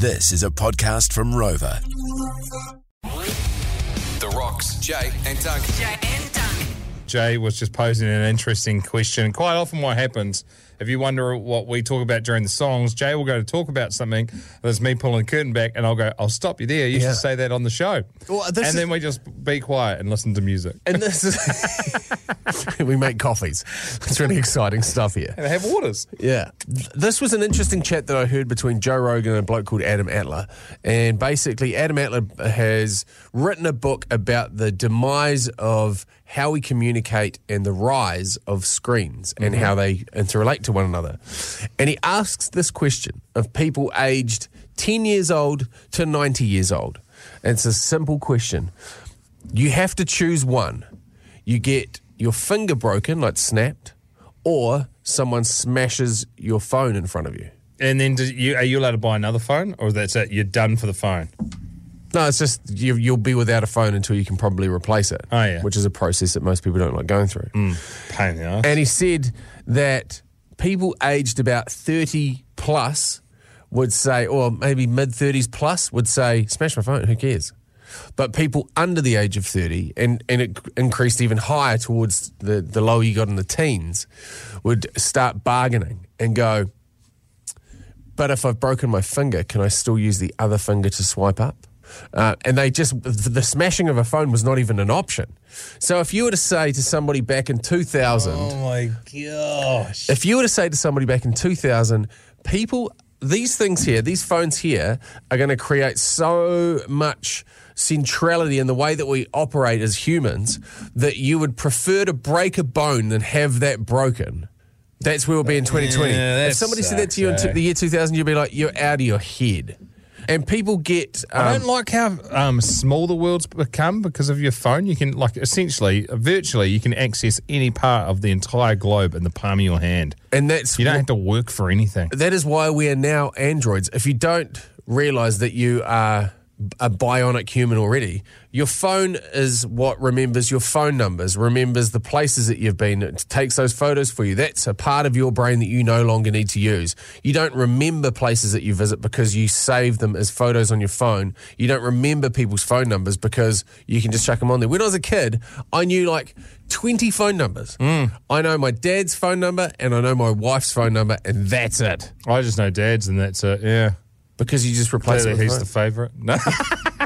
This is a podcast from Rova. The Rocks, Jay and Dunc. Jay and Dunc. Jay was just posing an interesting question. Quite often, what happens if you wonder what we talk about during the songs, Jay will go to talk about something. There's me pulling the curtain back, and I'll go, "I'll stop you there. You Yeah. should say that on the show." Well, and is- then we just be quiet and listen to music And this is we make coffees. It's really exciting stuff here. and have waters. Yeah. This was an interesting chat that I heard between Joe Rogan and a bloke called Adam Alter. And basically, Adam Alter has written a book about the demise of how we communicate and the rise of screens and mm-hmm. how they interrelate to one another. And he asks this question of people aged 10 years old to 90 years old. And it's a simple question. You have to choose one. You get your finger broken, like snapped, or someone smashes your phone in front of you. And then, do you, are you allowed to buy another phone, or that's it? You're done for the phone. No, it's just you, you'll be without a phone until you can probably replace it. Oh, yeah. Which is a process that most people don't like going through. Mm, pain in the ass. And he said that people aged about 30 plus would say, or maybe mid 30s plus, would say, smash my phone, who cares? But people under the age of 30, and, and it increased even higher towards the, the lower you got in the teens, would start bargaining and go, but if I've broken my finger, can I still use the other finger to swipe up? Uh, and they just, the smashing of a phone was not even an option. So if you were to say to somebody back in 2000, oh my gosh! if you were to say to somebody back in 2000, people, these things here, these phones here, are going to create so much centrality in the way that we operate as humans that you would prefer to break a bone than have that broken. That's where we'll be in 2020. Yeah, if somebody said that to you in t- the year 2000, you'd be like, you're out of your head. And people get. I Um, don't like how um, small the world's become because of your phone. You can, like, essentially, virtually, you can access any part of the entire globe in the palm of your hand. and that's You don't wh- have to work for anything. that is why we are now androids. If you don't realize that you are a bionic human already, your phone is what remembers your phone numbers, remembers the places that you've been, it takes those photos for you. That's a part of your brain that you no longer need to use. You don't remember places that you visit because you save them as photos on your phone. You don't remember people's phone numbers because you can just chuck them on there. When I was a kid, I knew like 20 phone numbers. Hmm. I know my dad's phone number and I know my wife's phone number, and that's it I just know dads, and that's it. Yeah. Because you just replace it with he's the favourite. No.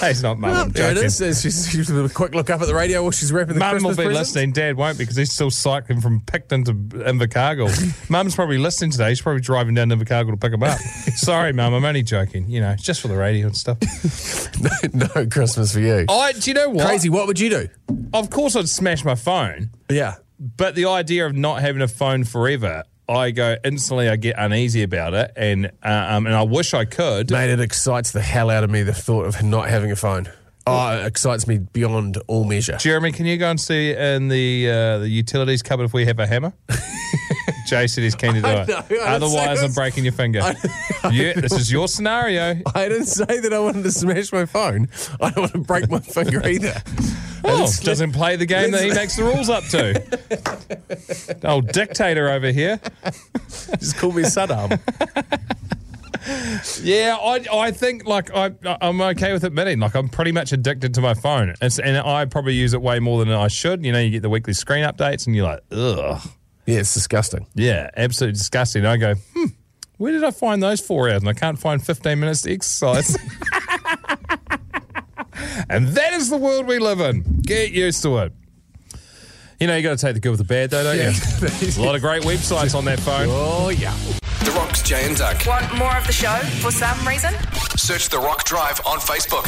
no, he's not, Mum. Oh, I'm there it joking. is. There's- She's, she's a quick look up at the radio while she's wrapping the Mum will Christmas be presents. listening. Dad won't because he's still cycling from Picton to Invercargill. Mum's probably listening today. She's probably driving down to Invercargill to pick him up. Sorry, Mum. I'm only joking. You know, just for the radio and stuff. no Christmas for you. I, do you know what? Crazy. What would you do? Of course, I'd smash my phone. Yeah. But the idea of not having a phone forever, I go instantly. I get uneasy about it, and uh, um, and I wish I could. Mate, it excites the hell out of me, the thought of not having a phone. Oh, it excites me beyond all measure. Jeremy, can you go and see in the uh, the utilities cupboard if we have a hammer? Jay said he's keen to do it. know, I didn't say Otherwise, I'm breaking your finger. yeah, this is your scenario. I didn't say that I wanted to smash my phone. I don't want to break my finger either. Oh, doesn't play the game that he makes the rules up to. Old dictator over here. Just call me Saddam. Yeah, I, I think like I I'm okay with admitting like I'm pretty much addicted to my phone, it's, and I probably use it way more than I should. You know, you get the weekly screen updates, and you're like, ugh, Yeah, it's disgusting. yeah, absolutely disgusting. I go, hmm, where did I find those four hours? And I can't find 15 minutes to exercise. and that is the world we live in. Get used to it. You know, you got to take the good with the bad, though, don't you? A lot of great websites on that phone. Oh, yeah. The Rocks, Jay and Dunc. Want more of the show for some reason? Search The Rock Drive on Facebook.